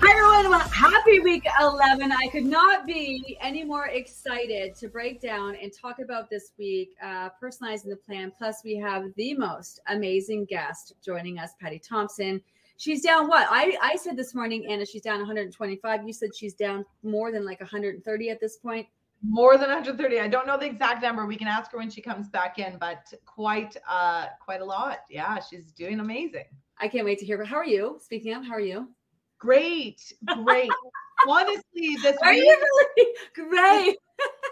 Hi everyone, well, happy week 11. I could not be any more excited to break down and talk about this week, uh, personalizing the plan. Plus, we have the most amazing guest joining us, Patti Thompson. She's down what? I, I said this morning, Anna, she's down 125. You said she's down more than like 130 at this point. More than 130. I don't know the exact number. We can ask her when she comes back in, but quite uh quite a lot. Yeah, she's doing amazing. I can't wait to hear. But How are you? Speaking of, how are you? Great, great. Honestly, this Are week, you really great?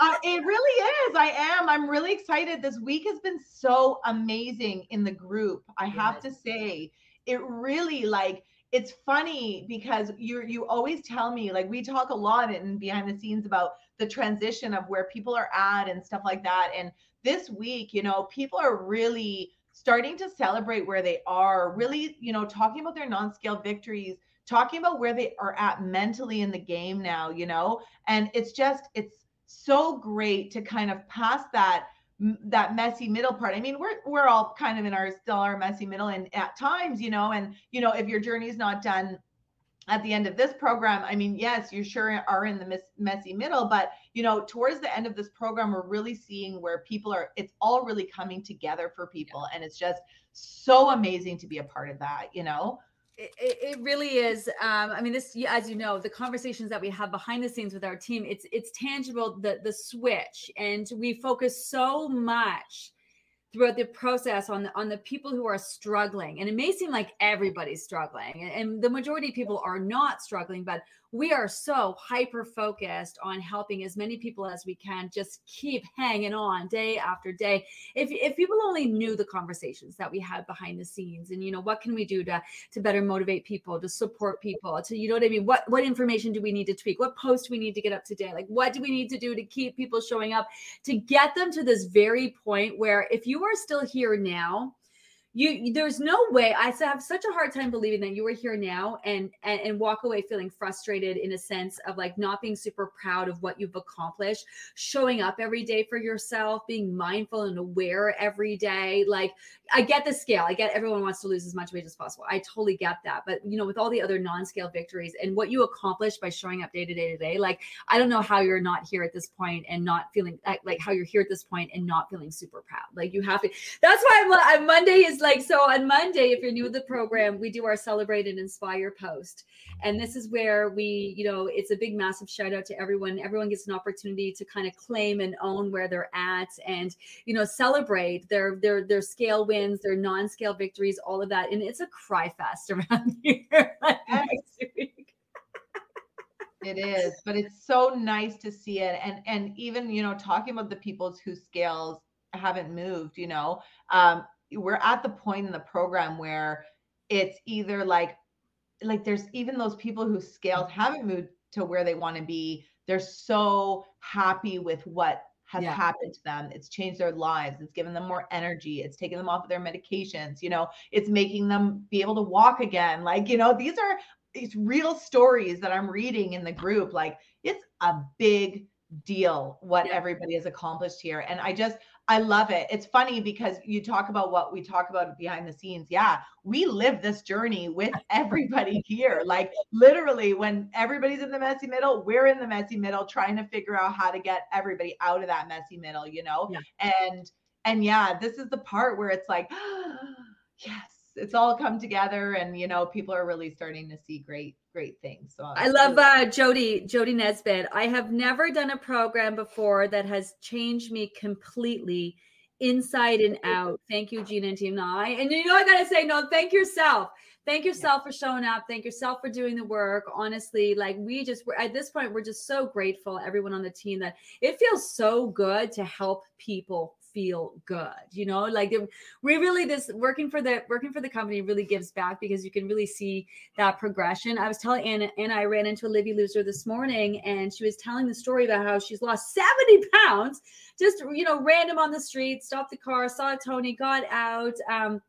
uh, it really is. I am. I'm really excited. This week has been so amazing in the group. I have to say, it really like it's funny because you you always tell me like we talk a lot in behind the scenes about the transition of where people are at and stuff like that. And this week, you know, people are really starting to celebrate where they are, really, you know, talking about their non-scale victories, talking about where they are at mentally in the game now, you know, and it's just it's so great to kind of pass that that messy middle part. I mean, we're we're all kind of in our still our messy middle and at times, you know, and you know, if your journey's not done at the end of this program, I mean, yes, you sure are in the miss, messy middle, but you know, towards the end of this program, we're really seeing where people are. It's all really coming together for people, and it's just so amazing to be a part of that. You know. It, it really is. Um, I mean, this, as you know, the conversations that we have behind the scenes with our team, it's it's tangible. The the switch, and we focus so much throughout the process on the on the people who are struggling. And it may seem like everybody's struggling, and, and the majority of people are not struggling, but we are so hyper focused on helping as many people as we can just keep hanging on day after day. If, if people only knew the conversations that we had behind the scenes and you know what can we do to to better motivate people to support people to you know what i mean? What what information do we need to tweak? What post we need to get up today like what do we need to do to keep people showing up? To get them to this very point where if you are still here now you there's no way i have such a hard time believing that you were here now and, and and walk away feeling frustrated in a sense of like not being super proud of what you've accomplished showing up every day for yourself being mindful and aware every day like i get the scale i get everyone wants to lose as much weight as possible i totally get that but you know with all the other non-scale victories and what you accomplished by showing up day to day to day like i don't know how you're not here at this point and not feeling like, like how you're here at this point and not feeling super proud like you have to that's why I'm, I'm monday is like so on Monday, if you're new to the program, we do our celebrate and inspire post. And this is where we, you know, it's a big, massive shout out to everyone. Everyone gets an opportunity to kind of claim and own where they're at and, you know, celebrate their their their scale wins, their non-scale victories, all of that. And it's a cry fest around here. It is, but it's so nice to see it. And and even, you know, talking about the people's whose scales haven't moved, you know, um, we're at the point in the program where it's either like like there's even those people whose scales haven't moved to where they want to be. They're so happy with what has Yeah. happened to them. It's changed their lives. It's given them more energy. It's taken them off of their medications you know? It's making them be able to walk again. Like you know these are these real stories that i'm reading in the group. Like it's a big deal what Yeah. everybody has accomplished here and i just I love it. It's funny because you talk about what we talk about behind the scenes. Yeah, we live this journey with everybody here. Like literally, when everybody's in the messy middle, we're in the messy middle trying to figure out how to get everybody out of that messy middle, you know? Yeah. And and yeah, this is the part where it's like, yes, it's all come together and you know, people are really starting to see great, great things. So I love uh, Jody Jody Nesbitt. I have never done a program before that has changed me completely inside and out. Thank you, Gina and Team Nye. And you know, I gotta say, no, thank yourself. Thank yourself for showing up. Thank yourself for doing the work. Honestly, like we just we're at this point, we're just so grateful, everyone on the team, that it feels so good to help people feel good you know like we really this working for the working for the company really gives back because you can really see that progression. I was telling anna and i ran into a livy loser this morning and she was telling the story about how she's lost 70 pounds just you know random on the street stopped the car saw tony got out um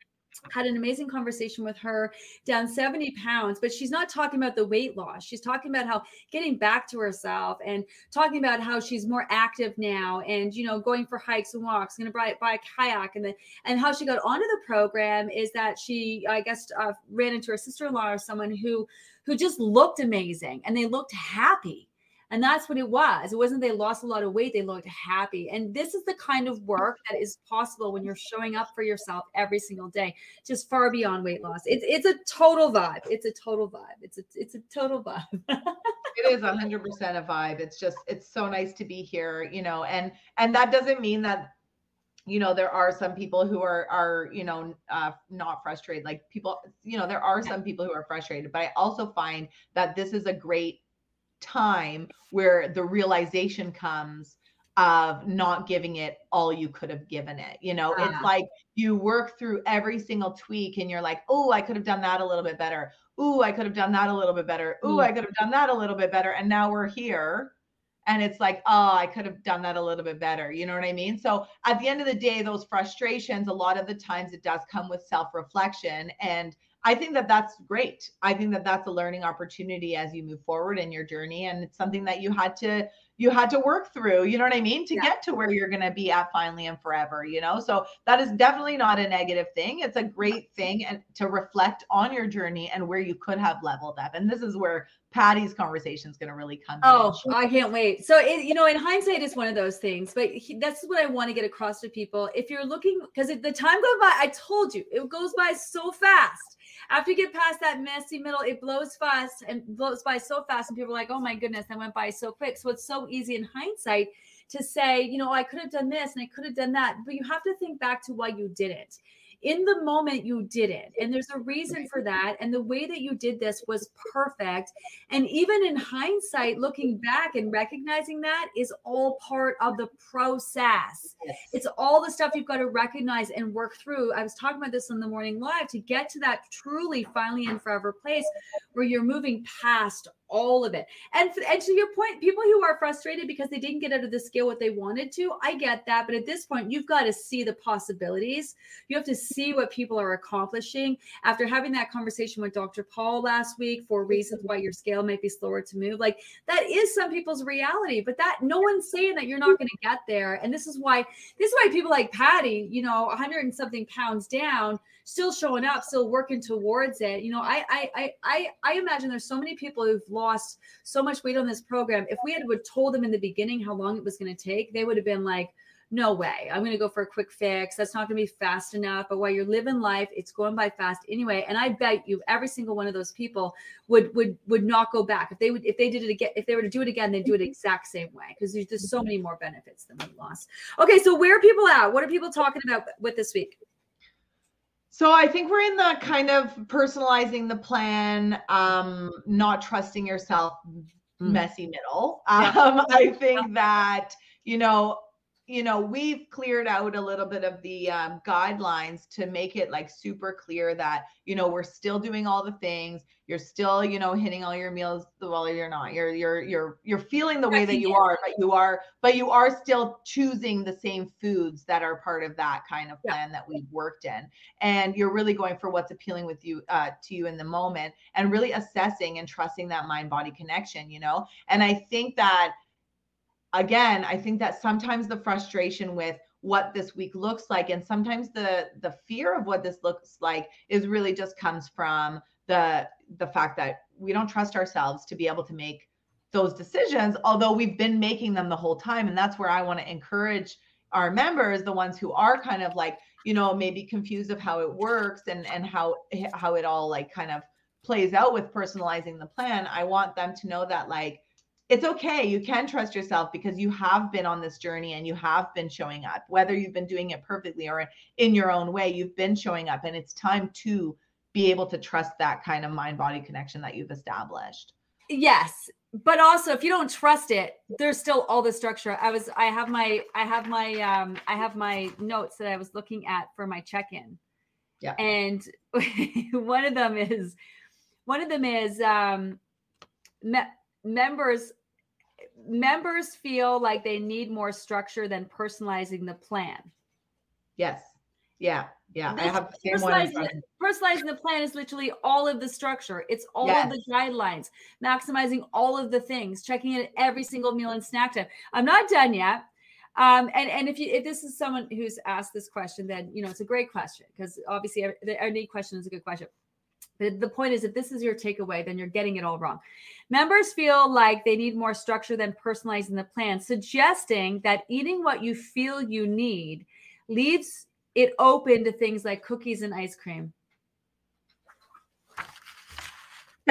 had an amazing conversation with her down 70 pounds but she's not talking about the weight loss. She's talking about how getting back to herself and talking about how she's more active now and you know going for hikes and walks going to buy, buy a kayak and then and how she got onto the program is that she i guess uh, ran into her sister-in-law or someone who who just looked amazing and they looked happy and that's what it was. It wasn't they lost a lot of weight, they looked happy. And this is the kind of work that is possible when you're showing up for yourself every single day, just far beyond weight loss. It's it's a total vibe. It's a total vibe. It's a it's a total vibe. it is 100% a vibe. It's just it's so nice to be here, you know, and and that doesn't mean that you know there are some people who are are you know uh, not frustrated like people you know there are some people who are frustrated but i also find that this is a great time where the realization comes of not giving it all you could have given it. You know, yeah. it's like you work through every single tweak and you're like, oh, I could have done that a little bit better. Ooh, I could have done that a little bit better. Ooh, I mm. could have done that a little bit better. And now we're here. And it's like, oh, I could have done that a little bit better. You know what I mean? So at the end of the day, those frustrations, a lot of the times it does come with self reflection. And I think that that's great. I think that that's a learning opportunity as you move forward in your journey and it's something that you had to you had to work through, you know what I mean, to yeah. get to where you're going to be at finally and forever, you know? So that is definitely not a negative thing. It's a great thing and to reflect on your journey and where you could have leveled up. And this is where Patti's conversation is going to really come. Oh, in. I can't wait. So, it, you know, in hindsight, it's one of those things, but he, that's what I want to get across to people. If you're looking, because the time goes by, I told you, it goes by so fast after you get past that messy middle, it blows fast and blows by so fast. And people are like, oh my goodness, that went by so quick. So it's so easy in hindsight to say, you know, I could have done this and I could have done that. But you have to think back to why you did it in the moment you did it and there's a reason for that and the way that you did this was perfect and even in hindsight looking back and recognizing that is all part of the process. Yes. it's all the stuff you've got to recognize and work through. I was talking about this in the morning live to get to that truly finally and forever place where you're moving past all of it. And, and to your point, people who are frustrated because they didn't get out of the scale what they wanted to, I get that. But at this point, you've got to see the possibilities. You have to see what people are accomplishing. After having that conversation with Dr. Paul last week for reasons why your scale might be slower to move, like that is some people's reality. But that no one's saying that you're not going to get there. And this is why this is why people like Patti, you know, 100 and something pounds down, still showing up, still working towards it. You know, I I I I imagine there's so many people who've lost so much weight on this program. If we had would told them in the beginning how long it was going to take, they would have been like, no way. I'm going to go for a quick fix. That's not going to be fast enough. But while you're living life, it's going by fast anyway. And I bet you every single one of those people would would would not go back if they would if they did it again. If they were to do it again, they'd do it exact same way because there's just so many more benefits than weight loss. Okay, so where are people at? What are people talking about with this week? So I think we're in the kind of personalizing the plan, um, not trusting yourself, mm. messy middle. Um, I think that you know you know we've cleared out a little bit of the um, guidelines to make it like super clear that you know we're still doing all the things you're still you know hitting all your meals well you're not you're you're you're you're feeling the way that you are but you are but you are still choosing the same foods that are part of that kind of plan yeah. that we've worked in. And you're really going for what's appealing with you uh, to you in the moment and really assessing and trusting that mind body connection you know? And i think that again, I think that sometimes the frustration with what this week looks like and sometimes the the fear of what this looks like is really just comes from the the fact that we don't trust ourselves to be able to make those decisions although we've been making them the whole time and that's where I want to encourage our members the ones who are kind of like you know maybe confused of how it works and and how how it all like kind of plays out with personalizing the plan I want them to know that like it's okay. You can trust yourself because you have been on this journey and you have been showing up, whether you've been doing it perfectly or in your own way, you've been showing up. And it's time to be able to trust that kind of mind body connection that you've established. yes but also if you don't trust it there's still all the structure. I was i have my i have my um i have my notes that i was looking at for my check-in. Yeah. And one of them is one of them is um me- members members feel like they need more structure than personalizing the plan. Yes yeah yeah This i have the personalizing, personalizing the plan is literally all of the structure. It's all of the guidelines, maximizing all of the things, checking in every single meal and snack time. I'm not done yet. Um, and and if you if this is someone who's asked this question, then you know it's a great question because obviously every, any question is a good question. But the point is, if this is your takeaway, then you're getting it all wrong. Members feel like they need more structure than personalizing the plan, suggesting that eating what you feel you need leaves it open to things like cookies and ice cream.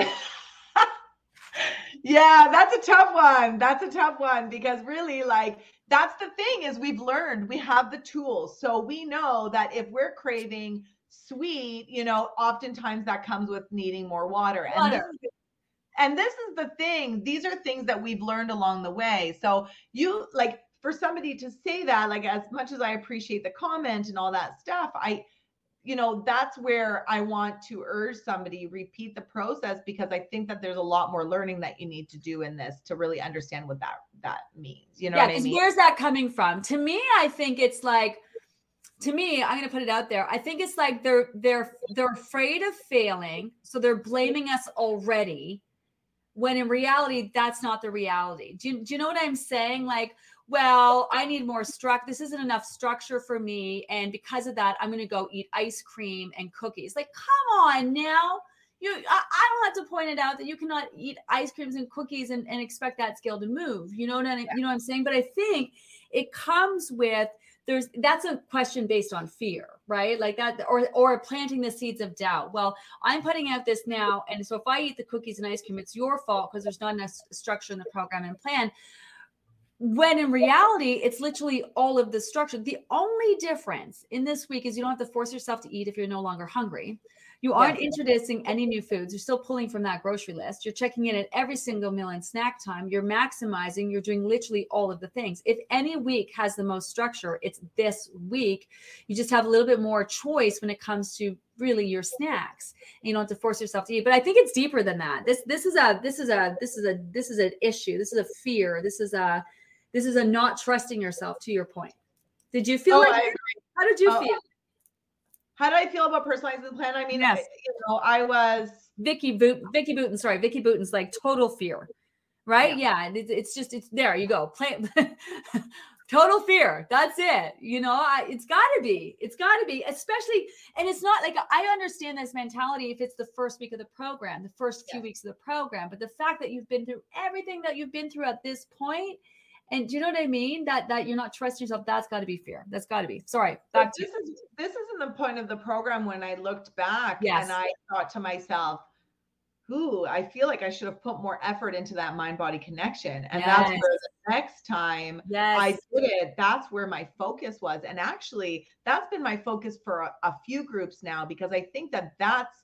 yeah, that's a tough one. That's a tough one because really, like, that's the thing is we've learned we have the tools. So we know that if we're craving sweet, you know, oftentimes that comes with needing more water. And this, Water. is, and this is the thing. These are things that we've learned along the way. So you like for somebody to say that, like as much as I appreciate the comment and all that stuff, I you know that's where i want to urge somebody repeat the process because i think that there's a lot more learning that you need to do in this to really understand what that that means you know yeah, what i because mean where's that coming from? To me, I think it's like, to me, I'm gonna put it out there. I think it's like they're they're they're afraid of failing, so they're blaming us already. When in reality, that's not the reality. Do you, do you know what I'm saying? Like, well, I need more struct. This isn't enough structure for me, and because of that, I'm gonna go eat ice cream and cookies. Like, come on now. You, I, I don't have to point it out that you cannot eat ice creams and cookies and, and expect that scale to move. You know what I, you know what I'm saying? But I think it comes with there's that's a question based on fear, right? Like that, or or planting the seeds of doubt. Well, I'm putting out this now, and so if I eat the cookies and ice cream, it's your fault because there's not enough structure in the program and plan. When in reality, it's literally all of the structure. The only difference in this week is you don't have to force yourself to eat if you're no longer hungry. You aren't introducing any new foods. You're still pulling from that grocery list. You're checking in at every single meal and snack time. You're maximizing. You're doing literally all of the things. If any week has the most structure, it's this week. You just have a little bit more choice when it comes to really your snacks. And you don't have to force yourself to eat. But I think it's deeper than that. This this is a this is a this is a this is an issue. This is a fear. This is a this is a not trusting yourself. To your point, did you feel Oh, like? How did you Oh, feel? how do i feel about personalizing the plan i mean Yes. I- you know i was Vicky Boot, Vicky Booten, sorry, Vicky Booten's like total fear, right? Yeah, it's, it's just it's there. You go, Plan total fear. That's it. You know, I, it's got to be. It's got to be, especially, and it's not like I understand this mentality if it's the first week of the program, the first few Yes. weeks of the program, but the fact that you've been through everything that you've been through at this point, and do you know what I mean? That that you're not trusting yourself. That's got to be fear. That's got to be. Sorry, back to this is this isn't the point of the program when I looked back Yes. and I thought to myself, ooh, I feel like I should have put more effort into that mind body connection. And that's where the next time yes. I did it, that's where my focus was. And actually, that's been my focus for a, a few groups now because I think that that's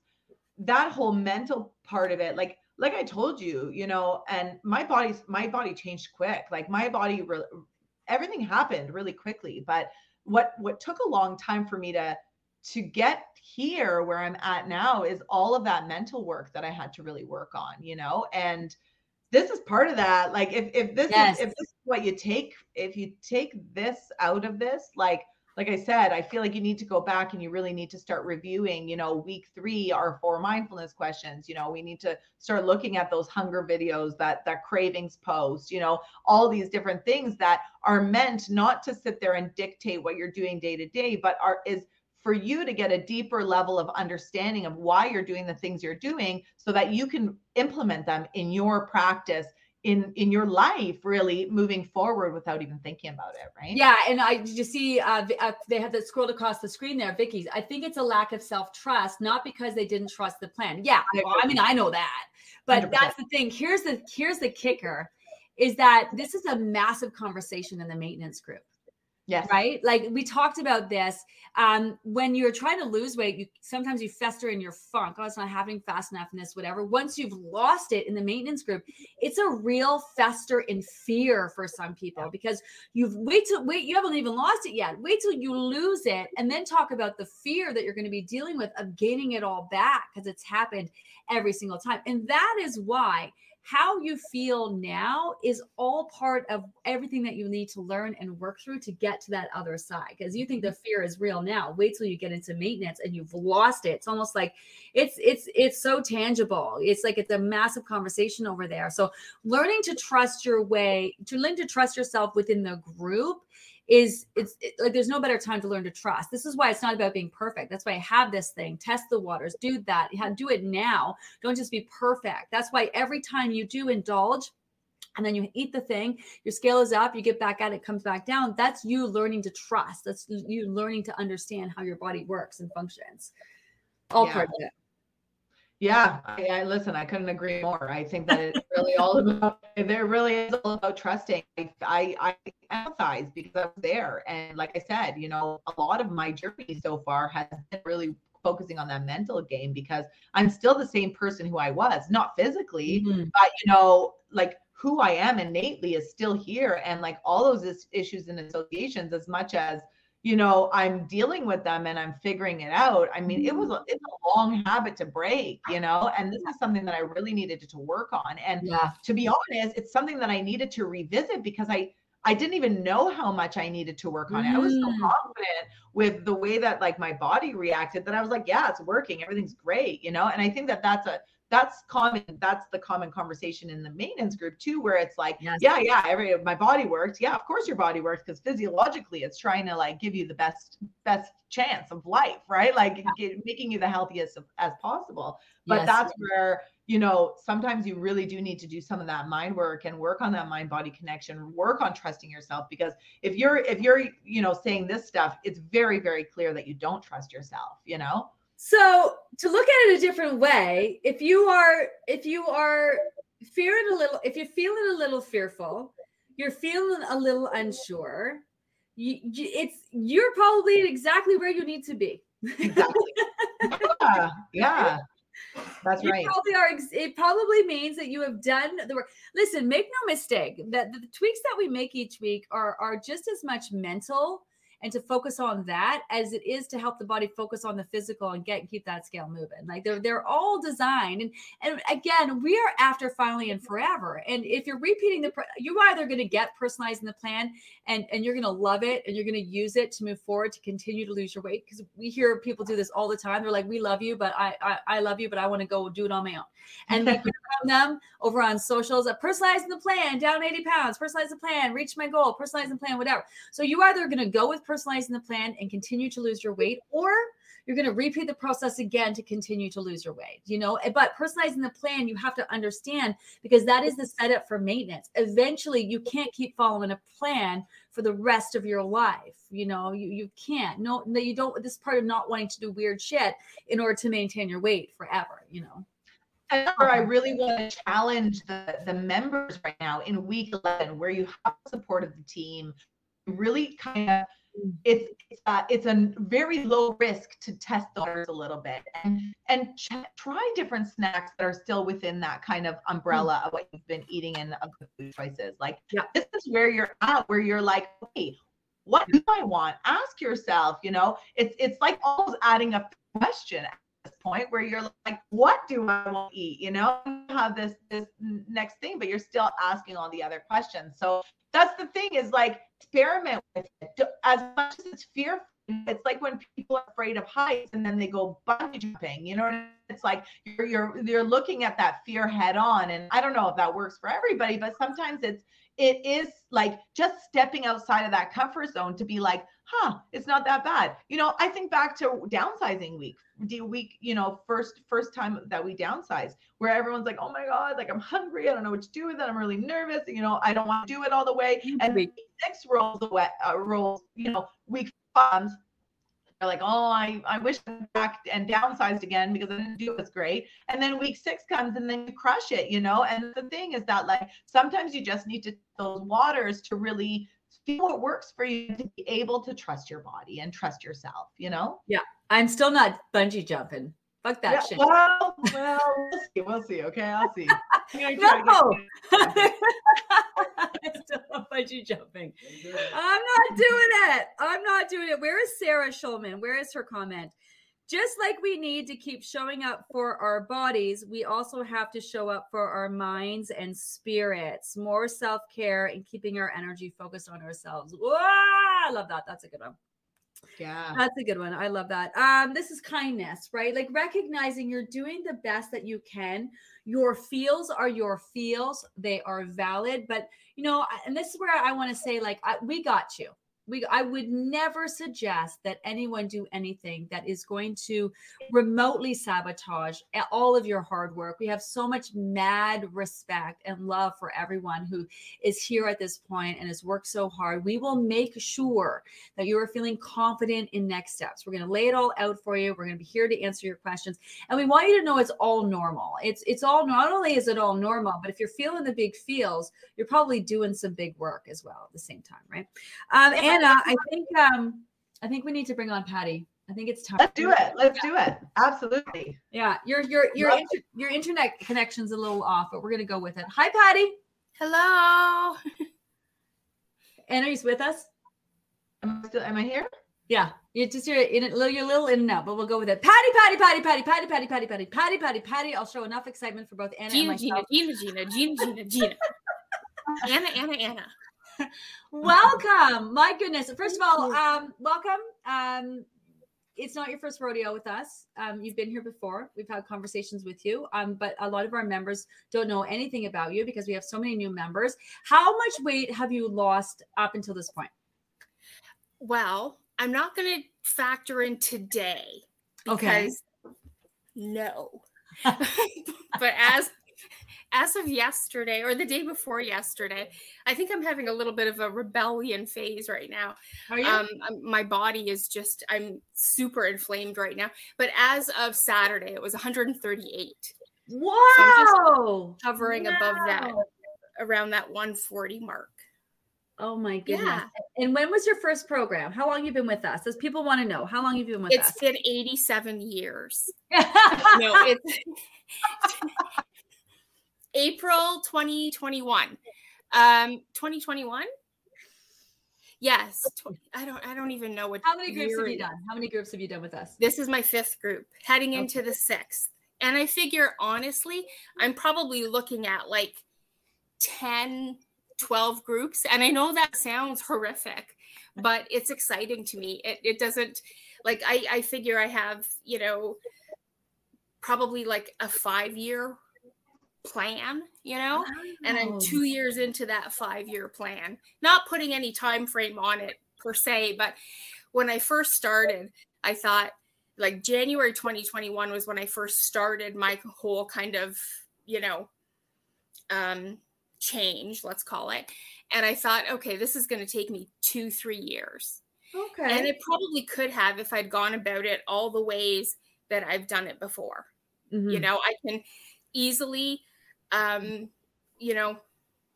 that whole mental part of it. Like, like I told you, you know, and my body's my body changed quick. Like my body, re- everything happened really quickly. But what what took a long time for me to to get here where I'm at now is all of that mental work that I had to really work on, you know, and this is part of that. Like if if this Yes. is if this is what you take, if you take this out of this, like like I said, I feel like you need to go back and you really need to start reviewing, you know, week three our four mindfulness questions. You know, we need to start looking at those hunger videos that that cravings post, you know, all these different things that are meant not to sit there and dictate what you're doing day to day, but are is for you to get a deeper level of understanding of why you're doing the things you're doing so that you can implement them in your practice in in your life really moving forward without even thinking about it right Yeah, and I did you see uh, uh, they had that scrolled across the screen there, Vicky's. I think it's a lack of self trust, not because they didn't trust the plan. Yeah, I well, I mean I know that, but 100%. that's the thing. Here's the here's the kicker, is that this is a massive conversation in the maintenance group. Yes. Right. Like we talked about this. Um, when you're trying to lose weight, you sometimes you fester in your funk. Oh, it's not happening fast enough in this, whatever. Once you've lost it in the maintenance group, it's a real fester in fear for some people because you've wait till wait, you haven't even lost it yet. Wait till you lose it and then talk about the fear that you're going to be dealing with of gaining it all back because it's happened every single time. And that is why how you feel now is all part of everything that you need to learn and work through to get to that other side because you think the fear is real now. Wait till you get into maintenance and you've lost it. It's almost like it's it's it's so tangible. It's like it's a massive conversation over there. So learning to trust your way to learn to trust yourself within the group is it's it, like there's no better time to learn to trust. This is why it's not about being perfect. That's why I have this thing. Test the waters. Do that. Do it now. Don't just be perfect. That's why every time you do indulge, and then you eat the thing, your scale is up, you get back at it, comes back down. That's you learning to trust. That's you learning to understand how your body works and functions. All yeah. part of it. Yeah, I, I, listen. I couldn't agree more. I think that it's really all about. There really is all about trusting. I, I, I empathize because I was there, and like I said, you know, a lot of my journey so far has been really focusing on that mental game because I'm still the same person who I was, not physically, mm-hmm. but you know, like who I am innately is still here, and like all those issues and associations, as much as you know i'm dealing with them and i'm figuring it out i mean it was mm-hmm. a, it's a long habit to break you know and this is something that i really needed to work on and yeah. to be honest it's something that i needed to revisit because i i didn't even know how much i needed to work on it i was so mm. confident with the way that like my body reacted that i was like yeah it's working everything's great you know and i think that that's a that's common that's the common conversation in the maintenance group too where it's like yes. yeah yeah every my body works yeah of course your body works because physiologically it's trying to like give you the best best chance of life right like yeah. get, making you the healthiest of, as possible but yes. that's where you know sometimes you really do need to do some of that mind work and work on that mind body connection work on trusting yourself because if you're if you're you know saying this stuff it's very very clear that you don't trust yourself you know so to look at it a different way, if you are if you are fearing a little, if you're feeling a little fearful, you're feeling a little unsure, you, you, it's you're probably exactly where you need to be. Exactly. yeah, yeah. That's you right. Probably are, it probably means that you have done the work. Listen, make no mistake that the tweaks that we make each week are are just as much mental and to focus on that as it is to help the body focus on the physical and get and keep that scale moving. Like they're they're all designed, and and again, we are after finally and forever. And if you're repeating the, you're either going to get personalizing the plan, and and you're going to love it, and you're going to use it to move forward to continue to lose your weight. Because we hear people do this all the time. They're like, "We love you, but I I, I love you, but I want to go do it on my own." And we them over on socials, uh, personalizing the plan, down 80 pounds, personalize the plan, reach my goal, personalize the plan, whatever. So you either going to go with personalizing the plan and continue to lose your weight, or you're going to repeat the process again to continue to lose your weight you know? But personalizing the plan you have to understand because that is the setup for maintenance. Eventually you can't keep following a plan for the rest of your life you know? You, you can't. No you don't this part of not wanting to do weird shit in order to maintain your weight forever you know? I really want to challenge the, the members right now in week 11, where you have support of the team, really kind of it's it's, uh, it's a very low risk to test the waters a little bit and and ch- try different snacks that are still within that kind of umbrella of what you've been eating and of the food choices. Like yeah. this is where you're at, where you're like, hey, what do I want? Ask yourself. You know, it's it's like almost adding a question at this point where you're like, what do I want to eat? You know, have this this next thing, but you're still asking all the other questions. So that's the thing is like experiment with it as much as it's fearful. It's like when people are afraid of heights and then they go bungee jumping. You know, it's like you're you're you're looking at that fear head on. And I don't know if that works for everybody, but sometimes it's it is like just stepping outside of that comfort zone to be like, huh, it's not that bad. You know, I think back to downsizing week, the week, you know, first first time that we downsized, where everyone's like, oh my god, like I'm hungry, I don't know what to do with it, I'm really nervous, you know, I don't want to do it all the way. And week six rolls wet uh, rolls, you know, week they're like, oh, I, I wish I back and downsized again because I didn't do it was great. And then week six comes and then you crush it, you know. And the thing is that like sometimes you just need to those waters to really feel what works for you to be able to trust your body and trust yourself, you know? Yeah. I'm still not bungee jumping. Fuck that yeah, shit. Well, well, we'll see. We'll see. Okay, I'll see. no. I'm still not bungee jumping. I'm not doing it. I'm not doing it. Where is Sarah Schulman? Where is her comment? Just like we need to keep showing up for our bodies, we also have to show up for our minds and spirits. More self care and keeping our energy focused on ourselves. Whoa, I love that. That's a good one. Yeah. That's a good one. I love that. Um, this is kindness, right? Like recognizing you're doing the best that you can. Your feels are your feels, they are valid. But, you know, and this is where I want to say, like, I, we got you we i would never suggest that anyone do anything that is going to remotely sabotage all of your hard work. We have so much mad respect and love for everyone who is here at this point and has worked so hard. We will make sure that you are feeling confident in next steps. We're going to lay it all out for you. We're going to be here to answer your questions. And we want you to know it's all normal. It's it's all not only is it all normal but if you're feeling the big feels you're probably doing some big work as well at the same time right? Um, and Anna, I think um, I think we need to bring on Patti. I think it's time. Let's do it. Let's yeah. do it. Absolutely. Yeah, your your your inter- your internet connection's a little off, but we're gonna go with it. Hi, Patti. Hello. Anna, you with us? Am I still? Am I here? Yeah, you just you're in a little, you're a little in and out, but we'll go with it. Patti, Patti, Patti, Patti, Patti, Patti, Patti, Patti, Patti, Patti, Patti. I'll show enough excitement for both Anna Gina, and myself. Gina, Gina, Gina, Gina, Gina, Gina. Anna, Anna, Anna. Welcome. My goodness. First of all, um, welcome. Um, it's not your first rodeo with us. Um, you've been here before. We've had conversations with you. Um, but a lot of our members don't know anything about you because we have so many new members. How much weight have you lost up until this point? Well, I'm not going to factor in today because okay. no. but as as of yesterday or the day before yesterday, I think I'm having a little bit of a rebellion phase right now. Are you? Um, my body is just, I'm super inflamed right now. But as of Saturday, it was 138. Wow. So hovering wow. above that, around that 140 mark. Oh my goodness. Yeah. And when was your first program? How long you been with us? As people want to know, how long have you been with it's us? It's been 87 years. no, it's April 2021. Um, 2021. Yes, I don't. I don't even know what. How many groups have you done? How many groups have you done with us? This is my fifth group, heading into the sixth. And I figure, honestly, I'm probably looking at like 10, 12 groups. And I know that sounds horrific, but it's exciting to me. It, it doesn't like I, I figure I have, you know, probably like a five year plan you know? And i'm two years into that five year plan not putting any time frame on it per se but when i first started i thought like january 2021 was when i first started my whole kind of you know um change let's call it. And i thought okay this is going to take me two three years. Okay. And it probably could have if i'd gone about it all the ways that i've done it before. Mm-hmm. you know i can easily um, you know,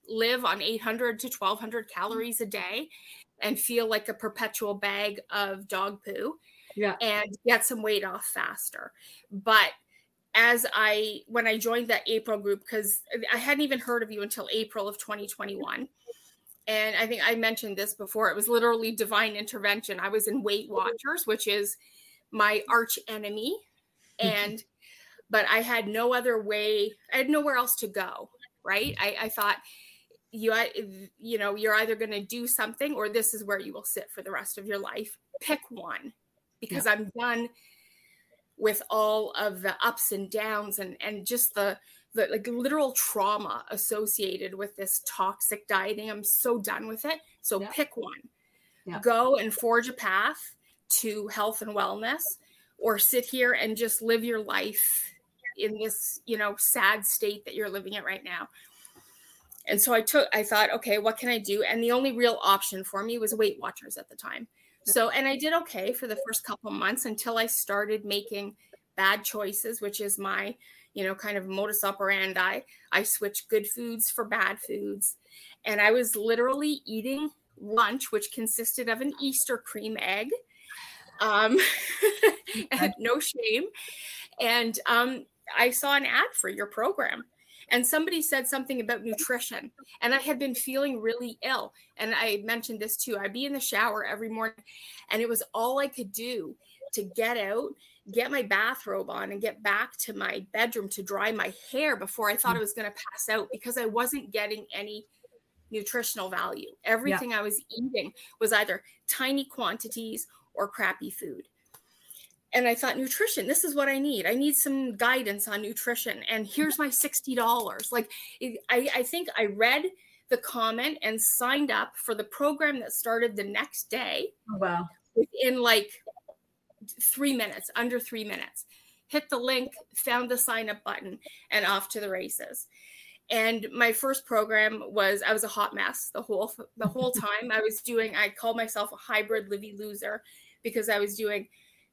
live on 800 to 1200 calories a day and feel like a perpetual bag of dog poo yeah. and get some weight off faster. But as I, when I joined that April group, because I hadn't even heard of you until April of 2021. And I think I mentioned this before. It was literally divine intervention. I was in Weight Watchers, which is my arch enemy. And but I had no other way. I had nowhere else to go. Right. I, I thought you, you know, you're either going to do something or this is where you will sit for the rest of your life. Pick one because yeah. I'm done with all of the ups and downs and, and just the, the like literal trauma associated with this toxic dieting. I'm so done with it. So yeah. pick one. Yeah. Go and forge a path to health and wellness or sit here and just live your life in this you know sad state that you're living in right now. And so i took i thought okay what can i do? And the only real option for me was weight watchers at the time. So and i did okay for the first couple months until i started making bad choices which is my you know kind of modus operandi. I switched good foods for bad foods. And i was literally eating lunch, which consisted of an Easter cream egg. Um, no shame. And um, I saw an ad for your program and somebody said something about nutrition and i had been feeling really ill and i mentioned this too i'd be in the shower every morning and it was all i could do to get out get my bathrobe on and get back to my bedroom to dry my hair before i thought mm. i was going to pass out because i wasn't getting any nutritional value. Everything yeah. i was eating was either tiny quantities or crappy food and I thought, nutrition, this is what I need. I need some guidance on nutrition. And here's my $60. Like, I, I think I read the comment and signed up for the program that started the next day. Oh, wow. Within like three minutes, under three minutes. Hit the link, found the sign up button, and off to the races. And my first program was I was a hot mess the whole the whole time. I was doing I called myself a hybrid Livy loser because I was doing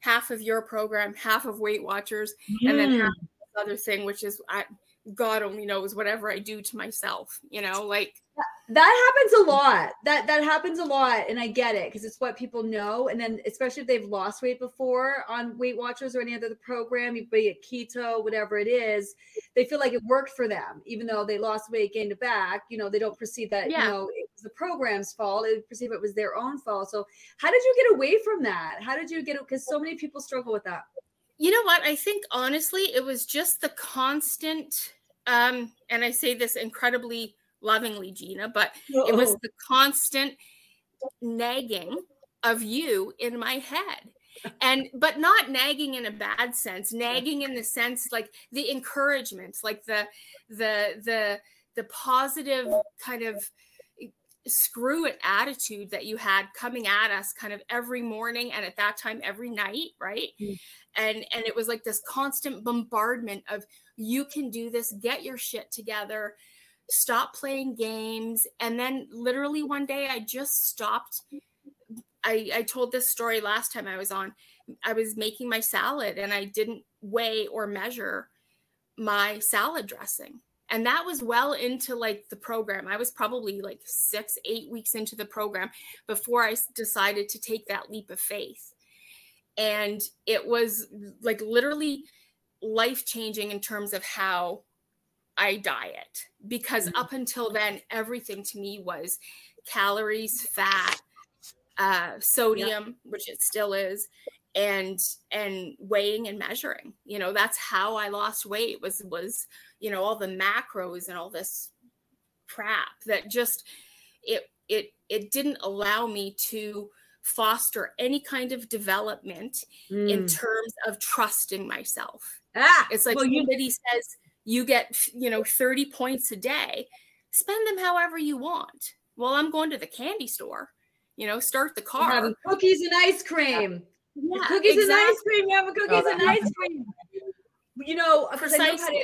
half of your program, half of Weight Watchers, mm. and then half mm. the other thing, which is I, God only knows whatever I do to myself, you know, like that happens a lot. That that happens a lot, and I get it because it's what people know. And then, especially if they've lost weight before on Weight Watchers or any other program, be it keto, whatever it is, they feel like it worked for them, even though they lost weight, gained it back. You know, they don't perceive that yeah. you know was the program's fault. They perceive it was their own fault. So, how did you get away from that? How did you get? Because so many people struggle with that. You know what? I think honestly, it was just the constant, um, and I say this incredibly lovingly, Gina, but it was the constant nagging of you in my head and but not nagging in a bad sense nagging in the sense like the encouragement like the the the the positive kind of screw it attitude that you had coming at us kind of every morning and at that time every night right mm. and and it was like this constant bombardment of you can do this get your shit together stop playing games. And then literally one day I just stopped. I, I told this story last time I was on. I was making my salad and I didn't weigh or measure my salad dressing. And that was well into like the program. I was probably like six, eight weeks into the program before I decided to take that leap of faith. And it was like literally life changing in terms of how I diet because mm-hmm. up until then, everything to me was calories, fat, uh, sodium, yeah. which it still is, and and weighing and measuring. You know, that's how I lost weight was was you know all the macros and all this crap that just it it it didn't allow me to foster any kind of development mm. in terms of trusting myself. Ah, it's like well, somebody you- says you get you know 30 points a day spend them however you want well i'm going to the candy store you know start the car having cookies and ice cream yeah, cookies exactly. and ice cream you have cookies oh, and ice cream you know Precisely.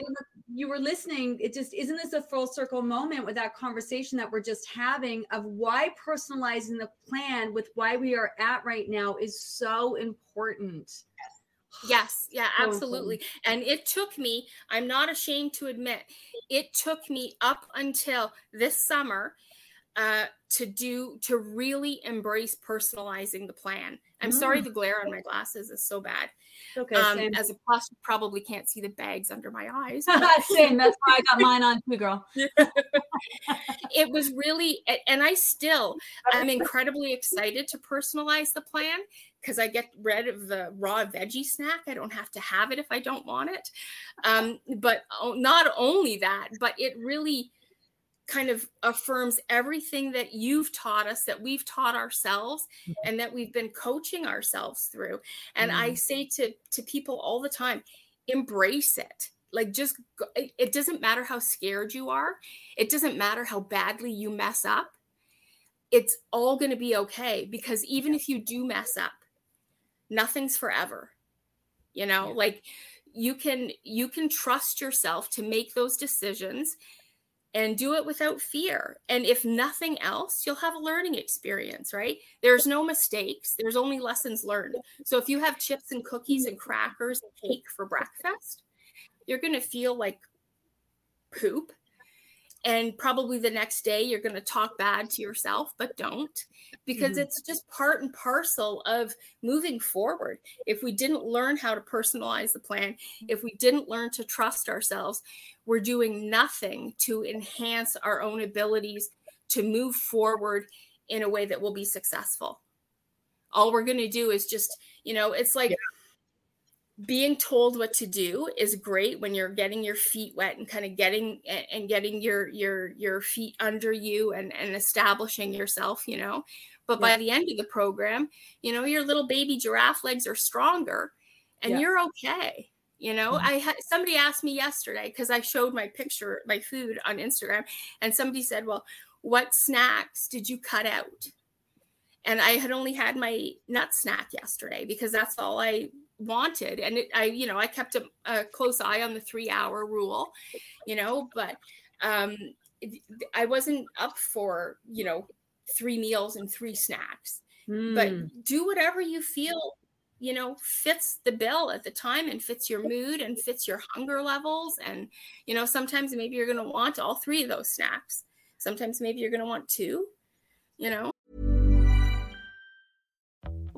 you were listening it just isn't this a full circle moment with that conversation that we're just having of why personalizing the plan with why we are at right now is so important Yes, yeah, absolutely. And it took me, I'm not ashamed to admit, it took me up until this summer uh, to do to really embrace personalizing the plan. I'm mm. sorry the glare on my glasses is so bad. Okay, um, as a plus, you probably can't see the bags under my eyes. same. That's why I got mine on too, girl. it was really, and I still, I'm incredibly excited to personalize the plan because I get rid of the raw veggie snack. I don't have to have it if I don't want it. Um, but not only that, but it really kind of affirms everything that you've taught us, that we've taught ourselves, mm-hmm. and that we've been coaching ourselves through. And mm-hmm. I say to to people all the time, embrace it. Like just it doesn't matter how scared you are. It doesn't matter how badly you mess up. It's all going to be okay because even if you do mess up, nothing's forever you know yeah. like you can you can trust yourself to make those decisions and do it without fear. And if nothing else you'll have a learning experience right? There's no mistakes. There's only lessons learned. So if you have chips and cookies and crackers and cake for breakfast you're going to feel like poop and probably the next day you're going to talk bad to yourself but don't because mm-hmm. it's just part and parcel of moving forward. If we didn't learn how to personalize the plan if we didn't learn to trust ourselves we're doing nothing to enhance our own abilities to move forward in a way that will be successful. All we're going to do is just you know it's like yeah being told what to do is great when you're getting your feet wet and kind of getting and getting your your your feet under you and and establishing yourself you know but yeah. by the end of the program you know your little baby giraffe legs are stronger and yeah. you're okay you know mm-hmm. i had somebody asked me yesterday because i showed my picture my food on instagram and somebody said well what snacks did you cut out and i had only had my nut snack yesterday because that's all i wanted and it, i you know i kept a, a, close eye on the three hour rule you know but um it, i wasn't up for you know three meals and three snacks mm. but hmm. do whatever you feel you know fits the bill at the time and fits your mood and fits your hunger levels and you know sometimes maybe you're going to want all three of those snacks sometimes maybe you're going to want two you know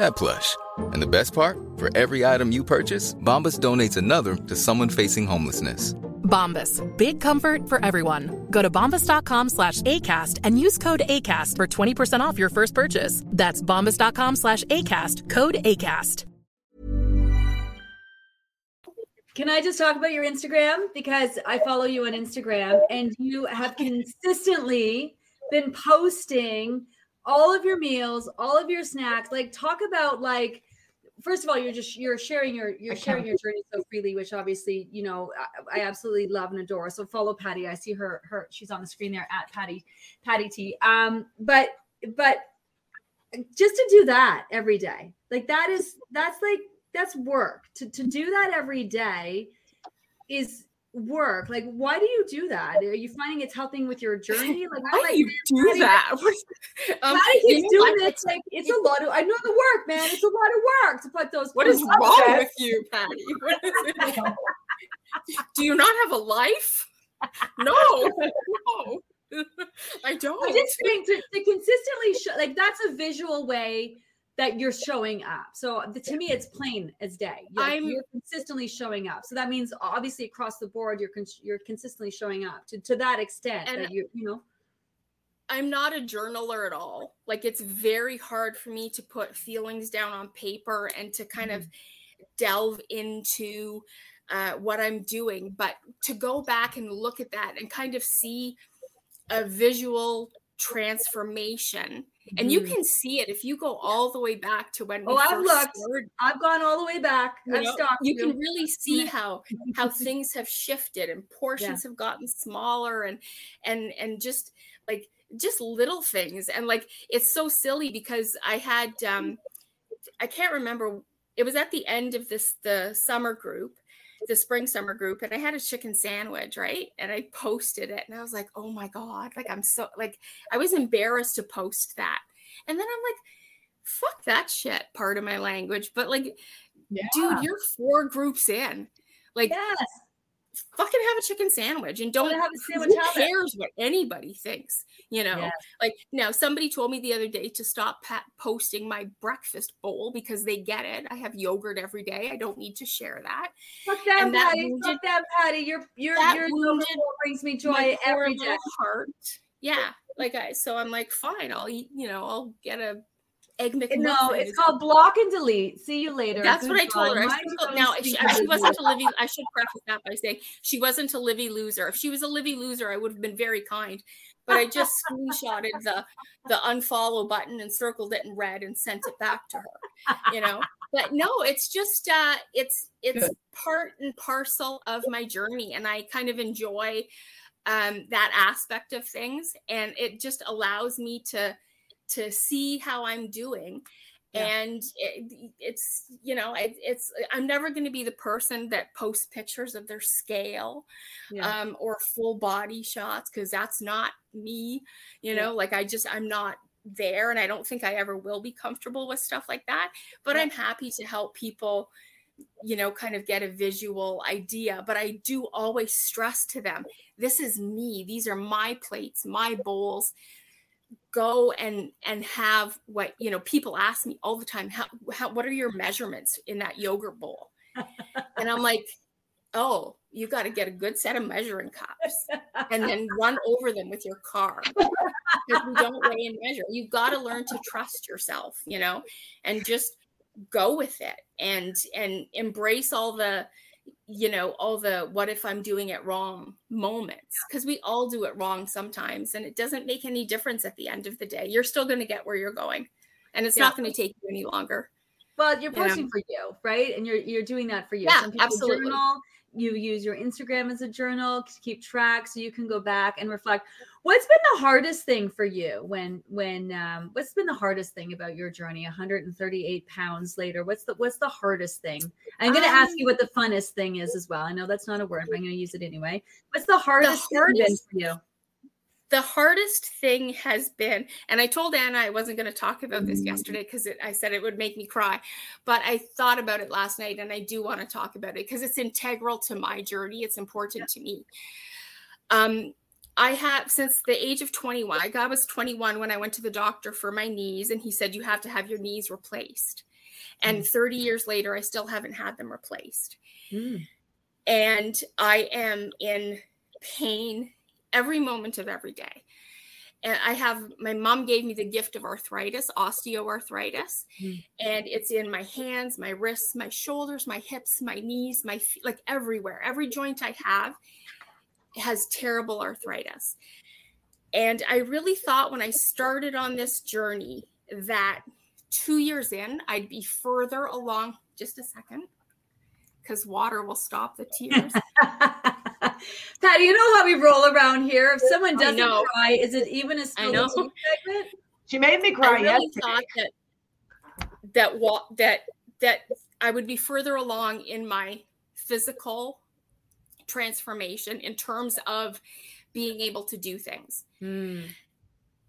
that plush. And the best part, for every item you purchase, Bombas donates another to someone facing homelessness. Bombas, big comfort for everyone. Go to bombas.com slash ACAST and use code ACAST for 20% off your first purchase. That's bombas.com slash ACAST, code ACAST. Can I just talk about your Instagram? Because I follow you on Instagram and you have consistently been posting all of your meals, all of your snacks. Like, talk about like first of all you're just you're sharing your you're sharing your journey so freely which obviously you know I, I, absolutely love and adore. So follow Patti. I see her her she's on the screen there at patty patty t. Um but but just to do that every day like that is that's like that's work. To to do that every day is work like why do you do that? Are you finding it's helping with your journey? Like how like, do you do that? um, Patti keeps doing it like it's a lot of i know the work man. It's a lot of work to put those what is wrong with you Patti? Do you not have a life? No no. I don't. i just think to, to consistently show like that's a visual way that you're showing up. So the, to me, it's plain as day. You're, I'm, you're consistently showing up. So that means obviously across the board, you're you're consistently showing up to, to that extent and that you you know. I'm not a journaler at all. Like it's very hard for me to put feelings down on paper and to kind mm-hmm. of delve into uh, what I'm doing. But to go back and look at that and kind of see a visual transformation and you mm-hmm. can see it if you go all the way back to when oh i've looked started, i've gone all the way back you, know, stopped. you can really see how how things have shifted and portions yeah. have gotten smaller and and and just like just little things and like it's so silly because i had um i can't remember it was at the end of this the summer group the spring summer group and I had a chicken sandwich, right? And I posted it and I was like, oh my God, like I'm so like I was embarrassed to post that. And then I'm like, fuck that shit part of my language. But like, yeah. dude, you're four groups in. Like yes fucking have a chicken sandwich and don't have a sandwich. Who cares what anybody thinks? You know, yes. like now somebody told me the other day to stop pat- posting my breakfast bowl because they get it. I have yogurt every day. I don't need to share that. Fuck that, and Patti. Wounded, Fuck that, Patti. Your your your yogurt brings me joy every day. Heart. Yeah, like I. So I'm like, fine. I'll eat. You know, I'll get a egg McMuffin. No, it's called block and delete. See you later. That's Good what I told her. I now, she, she wasn't a Livy. I should preface that by saying she wasn't a Livy loser. If she was a Livy loser, I would have been very kind. But I just screenshotted the the unfollow button and circled it in red and sent it back to her. You know, but no, it's just uh, it's it's Good. part and parcel of my journey, and I kind of enjoy um, that aspect of things, and it just allows me to to see how I'm doing. Yeah. And it, it's you know it, it's I'm never going to be the person that posts pictures of their scale yeah. um, or full body shots because that's not me. You know, yeah. like I just I'm not there, and I don't think I ever will be comfortable with stuff like that. But I'm happy to help people you know, kind of get a visual idea. But I do always stress to them this is me. These are my plates, my bowls. Go and and have what you know. People ask me all the time, how, how what are your measurements in that yogurt bowl? and I'm like, oh, you got to get a good set of measuring cups and then run over them with your car because we don't weigh and measure. You've got to learn to trust yourself, you know, and just go with it and and embrace all the you know all the what if i'm doing it wrong moments because we all do it wrong sometimes and it doesn't make any difference at the end of the day. You're still going to get where you're going and it's yeah. not going to take you any longer well you're posting for you right? And you're you're doing that for you. Yeah absolutely. journal, you use your Instagram as a journal to keep track so you can go back and reflect. What's been the hardest thing for you when when um what's been the hardest thing about your journey 138 pounds later? What's the what's the hardest thing? I'm going to um, ask you what the funnest thing is as well. I know that's not a word, but I'm going to use it anyway. What's the hardest, the hardest thing for you? The hardest thing has been, and I told Anna I wasn't going to talk about this yesterday because I said it would make me cry, but I thought about it last night and I do want to talk about it because it's integral to my journey. It's important to me. Um, I have since the age of 21. I was 21 when I went to the doctor for my knees, and he said you have to have your knees replaced. And mm. 30 years later, I still haven't had them replaced. Mm. And I am in pain every moment of every day. And I have my mom gave me the gift of arthritis, osteoarthritis, mm. and it's in my hands, my wrists, my shoulders, my hips, my knees, my feet, like everywhere. Every joint I have has terrible arthritis. And I really thought when I started on this journey that two years in, I'd be further along. Just a second, because water will stop the tears. Pat, you know how we roll around here. If someone doesn't cry, is it even a I know. segment? She made me cry. I really yesterday. thought that that wa- that that I would be further along in my physical transformation in terms of being able to do things. Mm.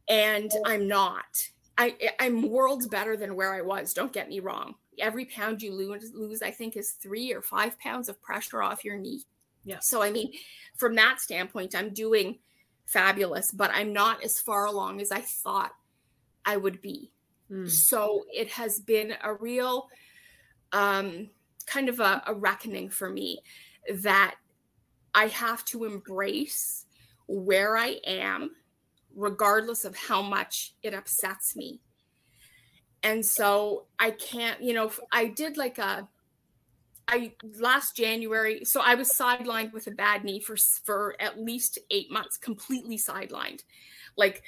And I'm not. I, I'm worlds better than where I was. Don't get me wrong. Every pound you lose, lose, I think, is three or five pounds of pressure off your knee. Yeah. So, I mean, from that standpoint, I'm doing fabulous, but I'm not as far along as I thought I would be. Mm. So, it has been a real um, kind of a, a reckoning for me that I have to embrace where I am, regardless of how much it upsets me. And so I can't, you know, I did like a I last January, so I was sidelined with a bad knee for for at least eight months, completely sidelined, like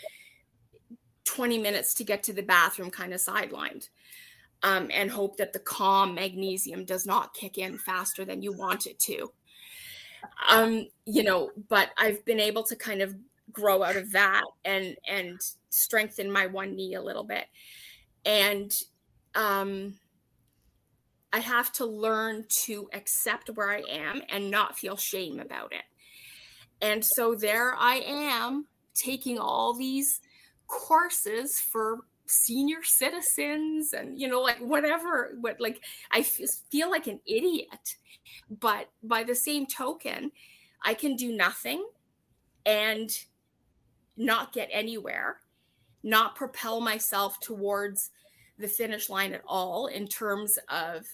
twenty minutes to get to the bathroom, kind of sidelined, um, and hope that the calm magnesium does not kick in faster than you want it to. Um, you know, but I've been able to kind of grow out of that and and strengthen my one knee a little bit, and um I have to learn to accept where I am and not feel shame about it. And so there I am taking all these courses for senior citizens and you know like whatever what like I feel like an idiot but by the same token I can do nothing and not get anywhere not propel myself towards the finish line at all in terms of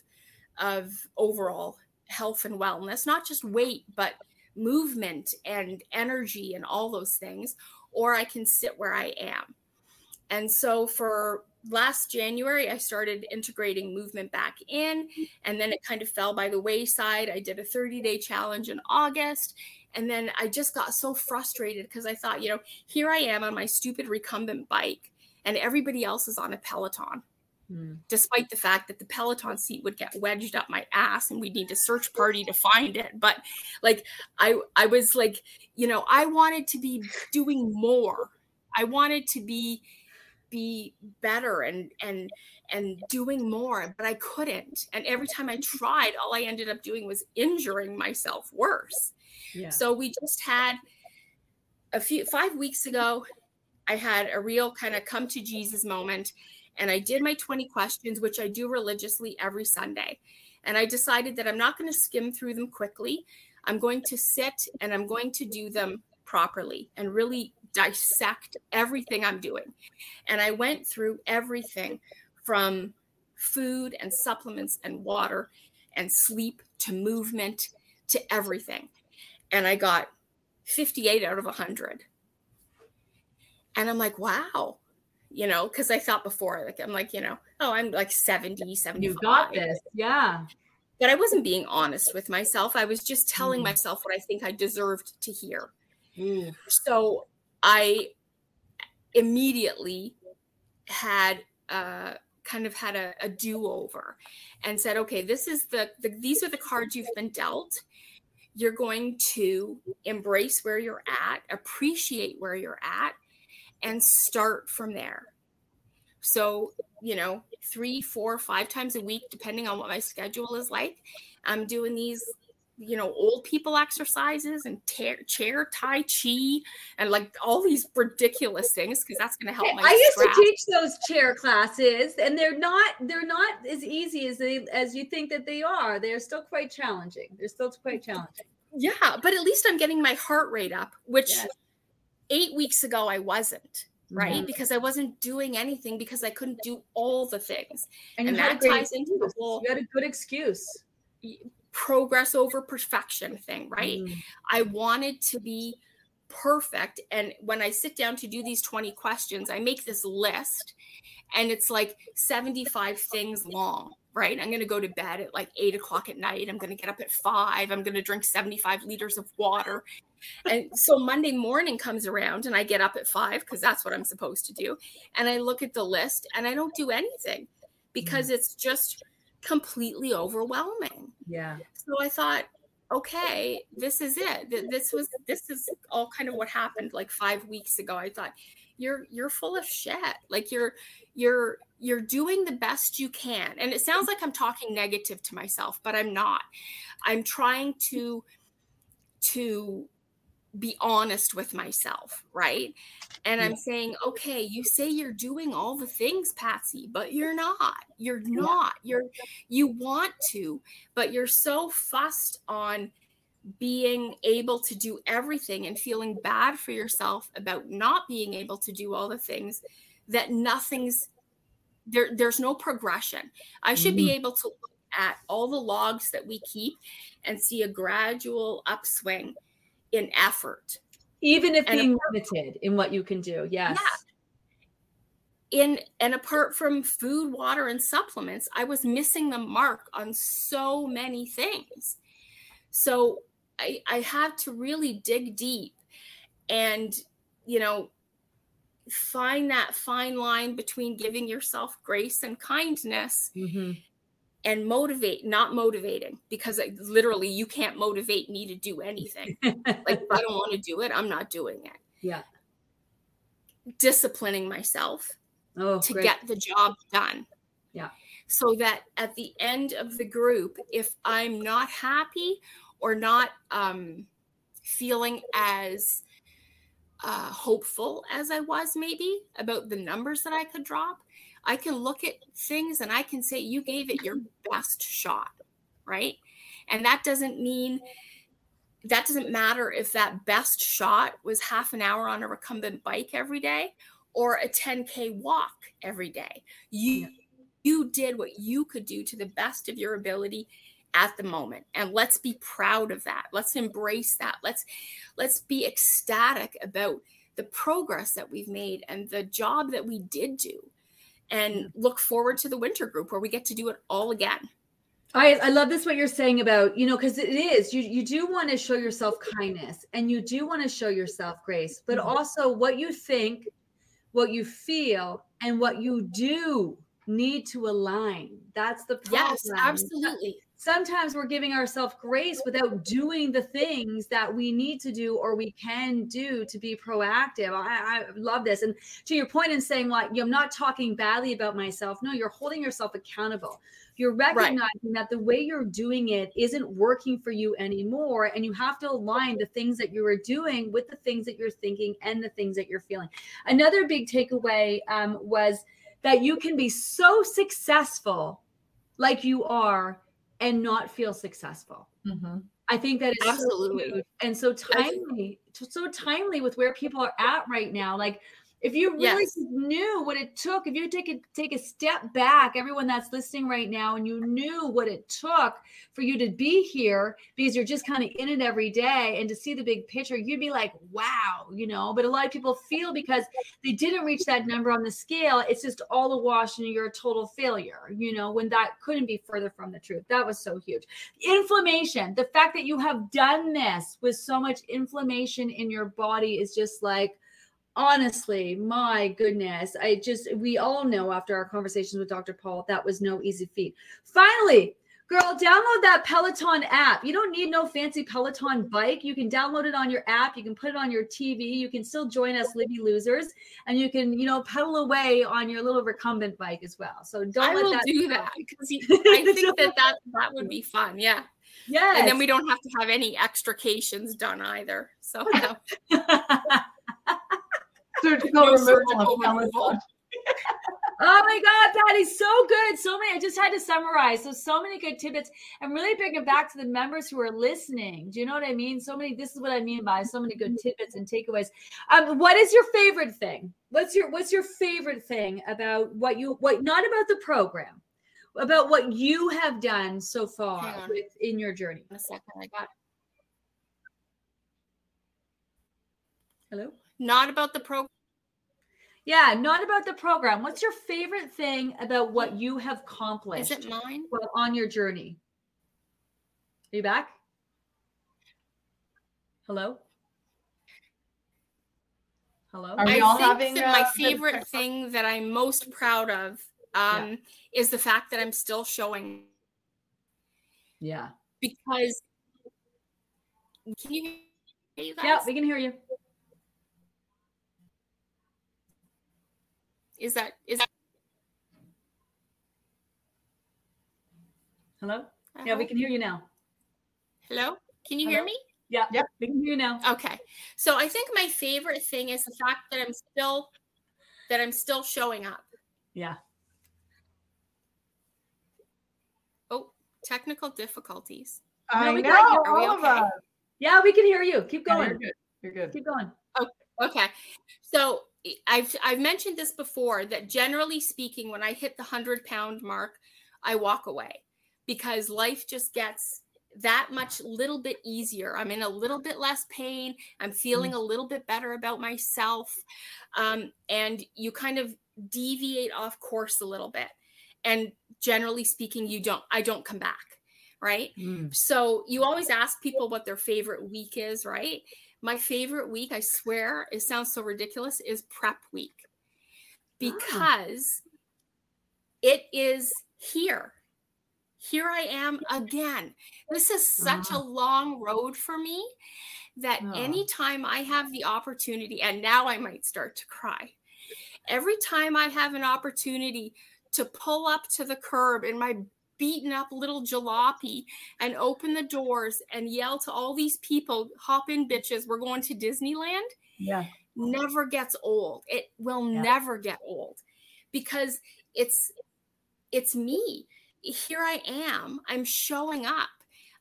of overall health and wellness, not just weight, but movement and energy and all those things, or I can sit where I am. And so for last January, I started integrating movement back in, and then it kind of fell by the wayside. I did a 30 day challenge in August. And then I just got so frustrated because I thought, you know, here I am on my stupid recumbent bike, and everybody else is on a Peloton mm. despite the fact that the Peloton seat would get wedged up my ass and we'd need a search party to find it. But like I I was like, you know, I wanted to be doing more. I wanted to be be better and and and doing more but i couldn't and every time i tried all i ended up doing was injuring myself worse yeah. so we just had a few five weeks ago i had a real kind of come to jesus moment and I did my 20 questions, which I do religiously every Sunday. And I decided that I'm not going to skim through them quickly. I'm going to sit and I'm going to do them properly and really dissect everything I'm doing. And I went through everything from food and supplements and water and sleep to movement to everything. And I got 58 out of 100. And I'm like, wow, you know, because I thought before, like, I'm like, you know, oh, I'm like 70, 75. You got this. Yeah. But I wasn't being honest with myself. I was just telling mm. myself what I think I deserved to hear. Mm. So I immediately had uh, kind of had a, a do-over and said, okay, this is the, the these are the cards you've been dealt. You're going to embrace where you're at, appreciate where you're at, and start from there. So, you know, three, four, five times a week, depending on what my schedule is like, I'm doing these, you know, old people exercises and chair, chair tai chi and like all these ridiculous things because that's going to help. my I used to teach those chair classes, and they're not they're not as easy as they as you think that they are. They're still quite challenging. They're still quite challenging. Yeah, but at least I'm getting my heart rate up, which. Yes eight weeks ago I wasn't right mm-hmm. because I wasn't doing anything because I couldn't do all the things, and, and that ties into the whole. You had a good excuse. Progress over perfection thing, right? Mm. I wanted to be perfect, and when I sit down to do these twenty questions, I make this list, and it's like seventy-five things long right? I'm going to go to bed at like eight o'clock at night. I'm going to get up at five. I'm going to drink 75 liters of water. And so Monday morning comes around and I get up at five because that's what I'm supposed to do. And I look at the list and I don't do anything because mm. it's just completely overwhelming. Yeah. So I thought, okay, this is it. This was, this is all kind of what happened like five weeks ago. I thought, you're you're full of shit like you're you're you're doing the best you can and it sounds like i'm talking negative to myself but i'm not i'm trying to to be honest with myself right? And i'm saying okay you say you're doing all the things patsy but you're not. You're not. You're you want to but you're so fussed on being able to do everything and feeling bad for yourself about not being able to do all the things that nothing's there there's no progression. I should mm-hmm. be able to look at all the logs that we keep and see a gradual upswing in effort even if and being apart, limited in what you can do yes yeah. in and apart from food water and supplements i was missing the mark on so many things so I, I had to really dig deep and, you know, find that fine line between giving yourself grace and kindness mm-hmm. And motivate, not motivating, because I, literally you can't motivate me to do anything. like, if I don't want to do it, I'm not doing it. Yeah. Disciplining myself oh, to great. get the job done. Yeah. So that at the end of the group, if I'm not happy or not um, feeling as uh, hopeful as I was maybe about the numbers that I could drop, I can look at things and I can say, you gave it your best shot, right? And that doesn't mean that doesn't matter if that best shot was half an hour on a recumbent bike every day or a 10k walk every day. You you did what you could do to the best of your ability at the moment. And let's be proud of that. Let's embrace that. Let's let's be ecstatic about the progress that we've made and the job that we did do and look forward to the winter group where we get to do it all again I, I love this what you're saying about you know because it is you you do want to show yourself kindness and you do want to show yourself grace but mm-hmm. also what you think what you feel and what you do need to align. That's the problem. Yes, absolutely. Sometimes we're giving ourselves grace without doing the things that we need to do or we can do to be proactive. I, I love this. And to your point in saying, like, I'm not talking badly about myself. No, you're holding yourself accountable. You're recognizing right. that the way you're doing it isn't working for you anymore. And you have to align the things that you are doing with the things that you're thinking and the things that you're feeling. Another big takeaway um, was that you can be so successful like you are and not feel successful. Mm-hmm. I think that is absolutely so and so timely, so timely with where people are at right now. Like if you really yes. knew what it took, if you take a take a step back, everyone that's listening right now, and you knew what it took for you to be here because you're just kind of in it every day and to see the big picture, you'd be like, wow, you know. But a lot of people feel because they didn't reach that number on the scale, it's just all a wash and you're a total failure, you know, when that couldn't be further from the truth. That was so huge. Inflammation, the fact that you have done this with so much inflammation in your body is just like honestly, my goodness, I just, we all know after our conversations with Dr. Paul, that was no easy feat. Finally, girl, download that Peloton app. You don't need no fancy Peloton bike. You can download it on your app. You can put it on your TV. You can still join us, Livy Losers, and you can, you know, pedal away on your little recumbent bike as well. So don't I let will that do that because I think that, that that would be fun. Yeah. Yeah. And then we don't have to have any extrications done either. So. No. surgical no removal removal. oh my God, that is so good. So many, I just had to summarize. So, so many good tidbits I'm really bring it back to the members who are listening. Do you know what I mean? So many, this is what I mean by so many good tidbits and takeaways. Um, what is your favorite thing? What's your, what's your favorite thing about what you, what, not about the program, about what you have done so far with, in your journey? A second, I got. Hello? Not about the program. Yeah, not about the program. What's your favorite thing about what you have accomplished? Is it mine? Well, on your journey. Are you back? Hello? Hello? Are we I all think having that my favorite thing that I'm most proud of um, yeah. is the fact that I'm still showing. Yeah. Because can you hear you guys? Yeah, we can hear you. Is that is that Hello? I yeah, we can hear you now. Hello? Can you Hello? hear me? Yeah, yep, we can hear you now. Okay. So I think my favorite thing is the fact that I'm still that I'm still showing up. Yeah. Oh, technical difficulties. I no, we know, got you. Are we okay? Yeah, we can hear you. Keep going. Yeah, you're good. You're good. Keep going. Oh, okay. So I've I've mentioned this before that generally speaking, when I hit the hundred pound mark, I walk away because life just gets that much little bit easier. I'm in a little bit less pain. I'm feeling mm. a little bit better about myself, um, and you kind of deviate off course a little bit. And generally speaking, you don't. I don't come back right? Mm. So you always ask people what their favorite week is, right? My favorite week, I swear, it sounds so ridiculous, is prep week because oh. it is here. Here I am again. This is such oh. a long road for me that oh. anytime I have the opportunity, and now I might start to cry, every time I have an opportunity to pull up to the curb in my beaten up little jalopy and open the doors and yell to all these people, hop in, bitches, we're going to Disneyland. Yeah. Never gets old. It will yeah. never get old because it's it's me. Here I am. I'm showing up.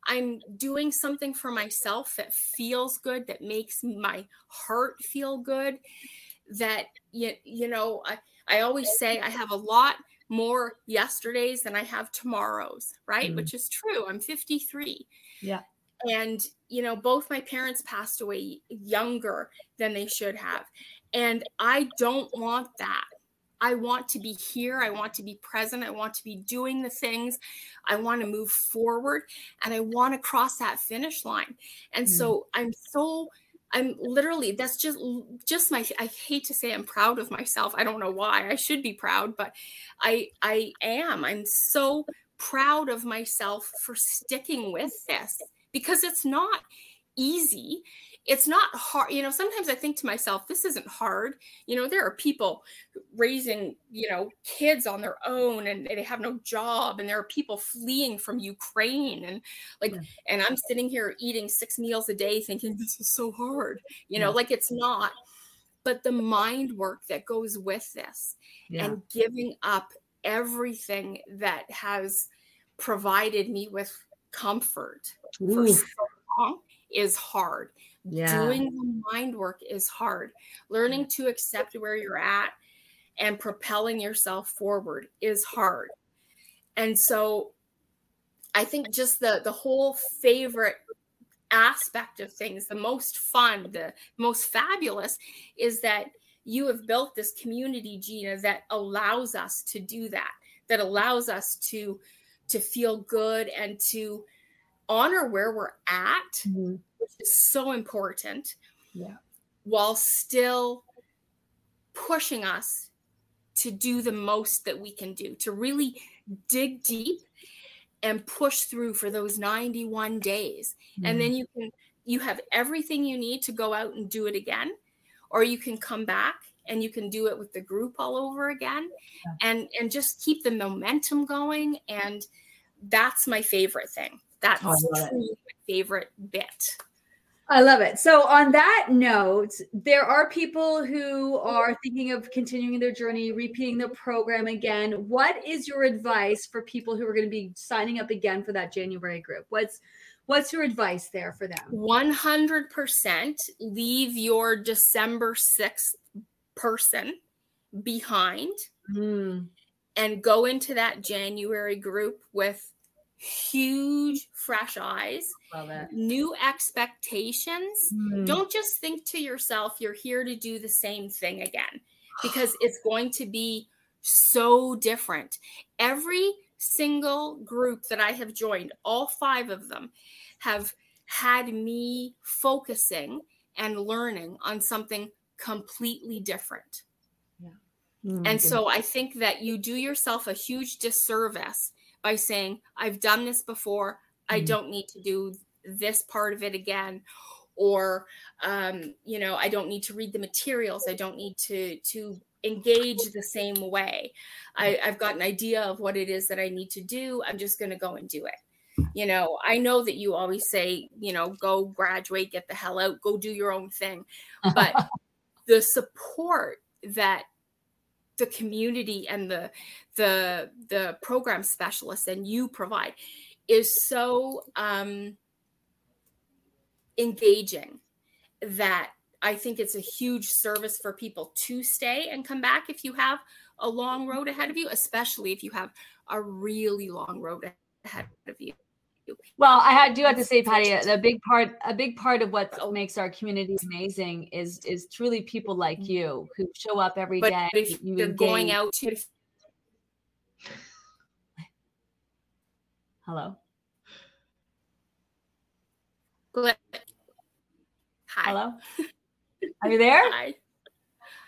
I'm doing something for myself that feels good, that makes my heart feel good. That you, you know, I, I always say I have a lot more yesterdays than I have tomorrows, right? Mm. Which is true. I'm 53. Yeah. And, you know, both my parents passed away younger than they should have. And I don't want that. I want to be here. I want to be present. I want to be doing the things. I want to move forward and I want to cross that finish line. And mm. so I'm so I'm literally that's just just my I hate to say I'm proud of myself. I don't know why. I should be proud, but I I am. I'm so proud of myself for sticking with this because it's not easy it's not hard you know sometimes i think to myself this isn't hard you know there are people raising you know kids on their own and they have no job and there are people fleeing from ukraine and like yeah. and i'm sitting here eating six meals a day thinking this is so hard you know yeah. like it's not but the mind work that goes with this yeah. and giving up everything that has provided me with comfort Ooh. for so long is hard yeah. Doing the mind work is hard. Learning to accept where you're at and propelling yourself forward is hard. And so I think just the the whole favorite aspect of things, the most fun, the most fabulous is that you have built this community, Gina, that allows us to do that, that allows us to to feel good and to honor where we're at mm-hmm is so important. Yeah. While still pushing us to do the most that we can do, to really dig deep and push through for those 91 days. Mm-hmm. And then you can you have everything you need to go out and do it again or you can come back and you can do it with the group all over again yeah. and and just keep the momentum going and that's my favorite thing that's oh, my favorite bit I love it. So, on that note, there are people who are thinking of continuing their journey, repeating the program again. What is your advice for people who are going to be signing up again for that January group? What's what's your advice there for them? 100% leave your December 6th person behind mm. and go into that January group with huge fresh eyes new expectations mm. don't just think to yourself you're here to do the same thing again because it's going to be so different every single group that i have joined all five of them have had me focusing and learning on something completely different yeah. mm-hmm. and so i think that you do yourself a huge disservice by saying, I've done this before. Mm-hmm. I don't need to do this part of it again. Or, um, you know, I don't need to read the materials. I don't need to, to engage the same way. I, I've got an idea of what it is that I need to do. I'm just going to go and do it you know i know that you always say you know go graduate get the hell out go do your own thing but the support that the community and the the the program specialists and you provide is so um, engaging that I think it's a huge service for people to stay and come back if you have a long road ahead of you, especially if you have a really long road ahead of you. Well, I do have to say, Patti, a big part, a big part of what makes our community amazing is is truly people like mm-hmm. you who show up every but day. If you are going out to Hello. Hi. Hello. Are you there? Hi.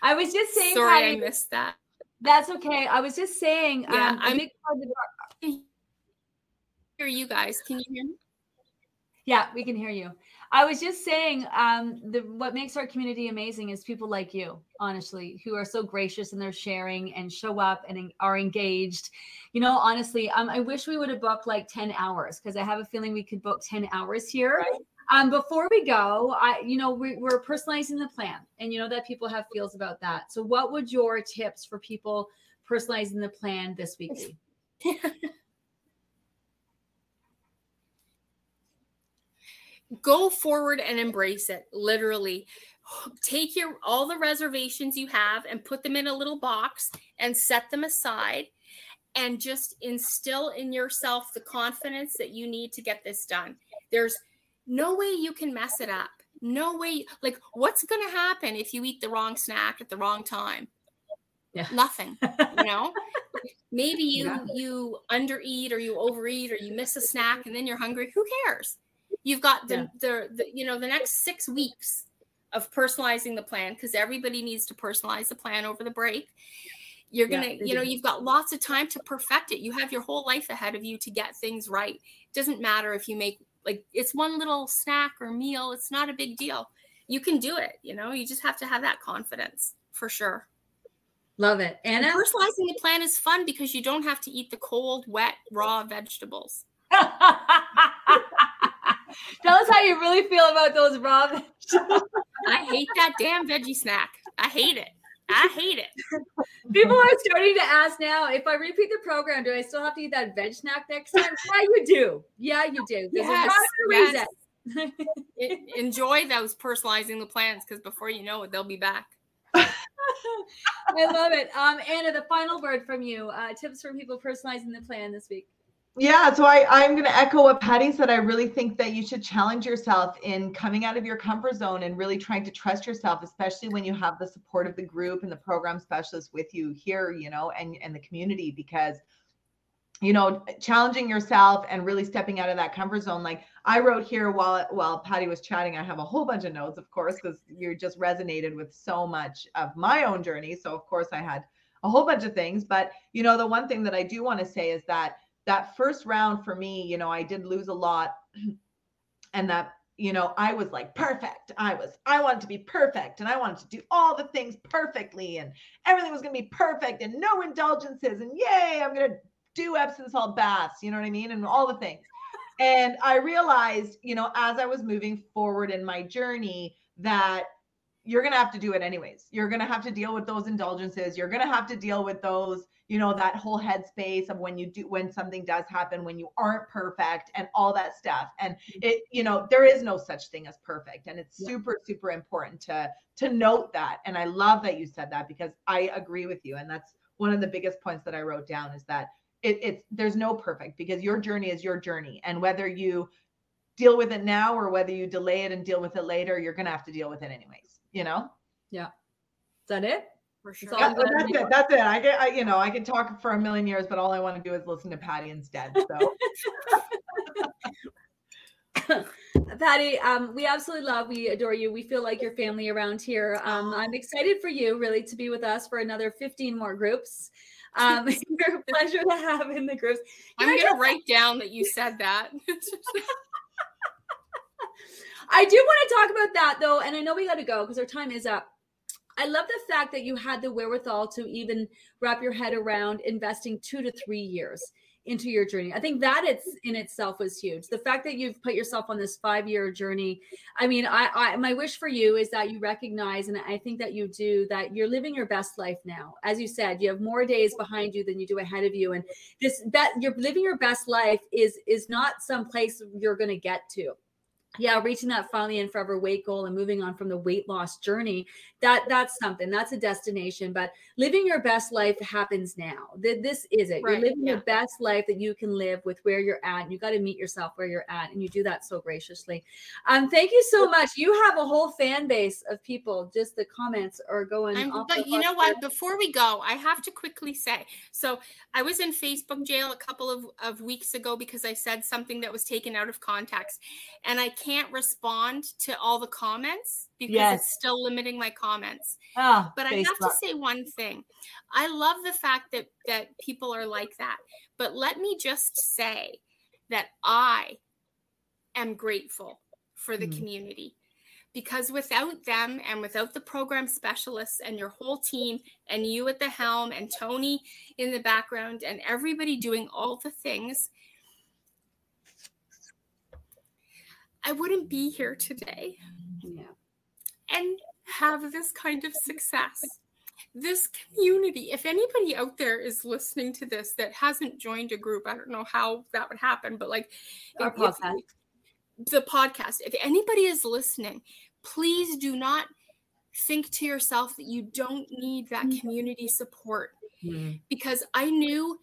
I was just saying. Sorry, Patti, I missed that. That's okay. I was just saying. Yeah, um, I'm. Big part of our, hear you guys. Can you hear me? Yeah, we can hear you. I was just saying, um, the what makes our community amazing is people like you, honestly, who are so gracious in their sharing and show up and are engaged. You know, honestly, um, I wish we would have booked like 10 hours because I have a feeling we could book 10 hours here. Right. Um, before we go, I, you know, we, we're personalizing the plan, and you know that people have feels about that. So, what would your tips for people personalizing the plan this week be? go forward and embrace it literally. Take your all the reservations you have and put them in a little box and set them aside and just instill in yourself the confidence that you need to get this done. There's no way you can mess it up. No way like what's going to happen if you eat the wrong snack at the wrong time? Yeah. nothing you know? Maybe you yeah. you undereat or you overeat or you miss a snack and then you're hungry. Who cares You've got the, yeah. the, the, you know, the next six weeks of personalizing the plan because everybody needs to personalize the plan over the break. You're to, yeah, you know, you've got lots of time to perfect it. You have your whole life ahead of you to get things right. It doesn't matter if you make like it's one little snack or meal, it's not a big deal. You can do it, you know, you just have to have that confidence for sure. Love it. Anna? And personalizing the plan is fun because you don't have to eat the cold, wet, raw vegetables. Tell us how you really feel about those raw vegetables. I hate that damn veggie snack. I hate it. I hate it. People are starting to ask now if I repeat the program, do I still have to eat that veg snack next time? yeah, you do. Yeah, you do. Yes, yes. Enjoy those personalizing the plans because before you know it, they'll be back. I love it. Um, Anna, the final word from you. Uh, tips for people personalizing the plan this week. Yeah, so I, I'm going to echo what Patti said. I really think that you should challenge yourself in coming out of your comfort zone and really trying to trust yourself, especially when you have the support of the group and the program specialists with you here, you know, and, and the community, because, you know, challenging yourself and really stepping out of that comfort zone. Like I wrote here while while Patti was chatting, I have a whole bunch of notes, of course, because you just resonated with so much of my own journey. So of course I had a whole bunch of things. But you know, the one thing that I do want to say is that that first round for me, you know, I did lose a lot. And that, you know, I was like perfect. I was, I wanted to be perfect and I wanted to do all the things perfectly and everything was going to be perfect and no indulgences. And yay, I'm going to do Epsom salt baths, you know what I mean? And all the things. And I realized, you know, as I was moving forward in my journey, that you're going to have to do it anyways. You're going to have to deal with those indulgences. You're going to have to deal with those you know that whole headspace of when you do when something does happen when you aren't perfect and all that stuff and mm-hmm. it you know there is no such thing as perfect and it's yeah. super super important to to note that and i love that you said that because i agree with you and that's one of the biggest points that i wrote down is that it, it's there's no perfect because your journey is your journey and whether you deal with it now or whether you delay it and deal with it later you're gonna have to deal with it anyways you know yeah is that it for sure. Yeah, that's it. That's it. I get, I, you know, I can talk for a million years, but all I want to do is listen to Patti instead. So. Patti, um, we absolutely love, we adore you. We feel like your family around here. Um, I'm excited for you really to be with us for another 15 more groups. Um, you're a pleasure to have in the groups. I'm going to write down that you said that. I do want to talk about that though, and I know we got to go because our time is up. I love the fact that you had the wherewithal to even wrap your head around investing two to three years into your journey. I think that it's in itself was huge. The fact that you've put yourself on this five year journey. I mean, I, I my wish for you is that you recognize, and I think that you do, that you're living your best life now. As you said, you have more days behind you than you do ahead of you, and this that you're living your best life is is not some place you're going to get to yeah reaching that finally and forever weight goal and moving on from the weight loss journey that that's something that's a destination but living your best life happens now. This is it. Right. you're living yeah. the best life that you can live with where you're at you got to meet yourself where you're at and you do that so graciously. Um thank you so much. You have a whole fan base of people. Just the comments are going but you know what? Before we go i have to quickly say so i was in facebook jail a couple of, of weeks ago because i said something that was taken out of context and i can't respond to all the comments because yes. it's still limiting my comments. Oh, but I have to say one thing. I love the fact that that people are like that. But let me just say that I am grateful for the mm. community because without them and without the program specialists and your whole team and you at the helm and Tony in the background and everybody doing all the things I wouldn't be here today. Yeah. And have this kind of success. This community, if anybody out there is listening to this that hasn't joined a group, I don't know how that would happen, but like our podcast. the podcast, if anybody is listening, please do not think to yourself that you don't need that mm-hmm. community support mm-hmm. because I knew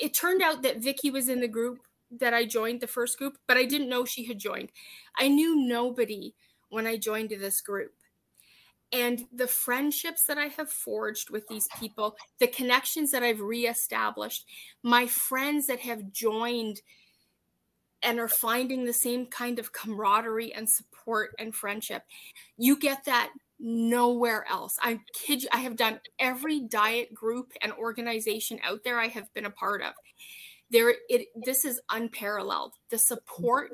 it turned out that Vicky was in the group that I joined the first group, but I didn't know she had joined. I knew nobody when I joined this group. And the friendships that I have forged with these people, the connections that I've reestablished, my friends that have joined and are finding the same kind of camaraderie and support and friendship. You get that nowhere else. I kid you, I have done every diet group and organization out there I have been a part of. There it this is unparalleled. The support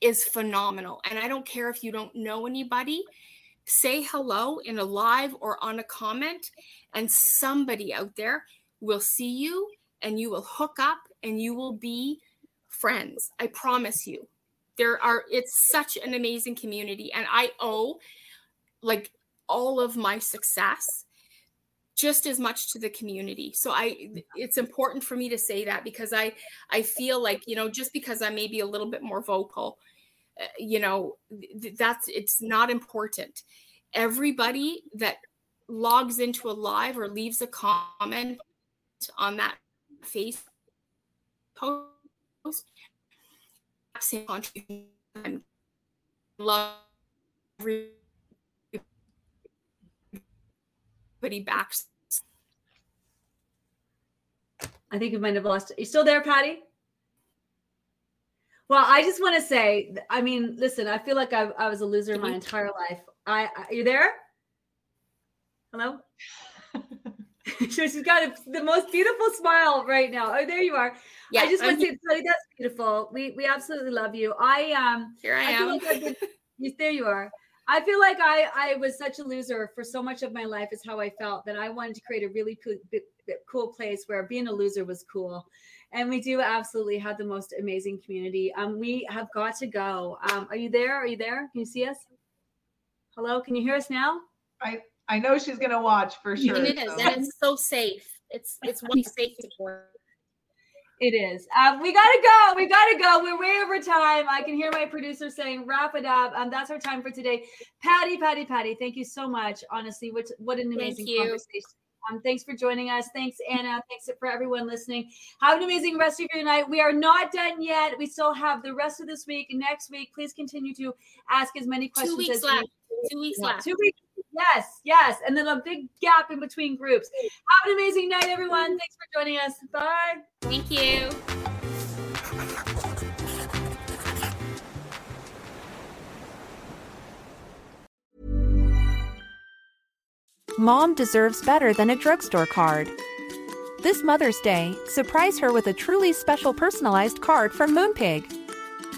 is phenomenal. And I don't care if you don't know anybody, say hello in a live or on a comment and somebody out there will see you and you will hook up and you will be friends. I promise you. There are it's such an amazing community and I owe like all of my success just as much to the community. So i it's important for me to say that because i i feel like you know just because i may be a little bit more vocal uh, you know that's it's not important. Everybody that logs into a live or leaves a comment on that face post same contribution. Love everybody backs. I think we might have lost. Are you still there, Patti? Well, I just want to say, I mean, listen, I feel like I, I was a loser my entire life. I, I are you there? Hello? She's got a, the most beautiful smile right now. Oh, there you are. Yeah, I just want to say, Patti, that's beautiful. We we absolutely love you. I um here I, I am. Like been, there you are. I feel like I I was such a loser for so much of my life is how I felt that I wanted to create a really cool, cool place where being a loser was cool. And we do absolutely have the most amazing community. Um, we have got to go. Um, are you there? Are you there? Can you see us? Hello, can you hear us now? I I know she's gonna watch for sure. It is, so. and it's so safe. It's it's one safe to it is. Um, we gotta go. We gotta go. We're way over time. I can hear my producer saying, "Wrap it up." Um, that's our time for today. Patti, Patti, Patti. Thank you so much. Honestly, what what an amazing conversation. Um, thanks for joining us. Thanks, Anna. Thanks for everyone listening. Have an amazing rest of your night. We are not done yet. We still have the rest of this week. Next week, please continue to ask as many questions. Two weeks as left. Two weeks left. Two weeks Yes, yes. And then a big gap in between groups. Have an amazing night, everyone. Thanks for joining us. Bye. Thank you. Mom deserves better than a drugstore card. This Mother's Day, surprise her with a truly special personalized card from Moonpig.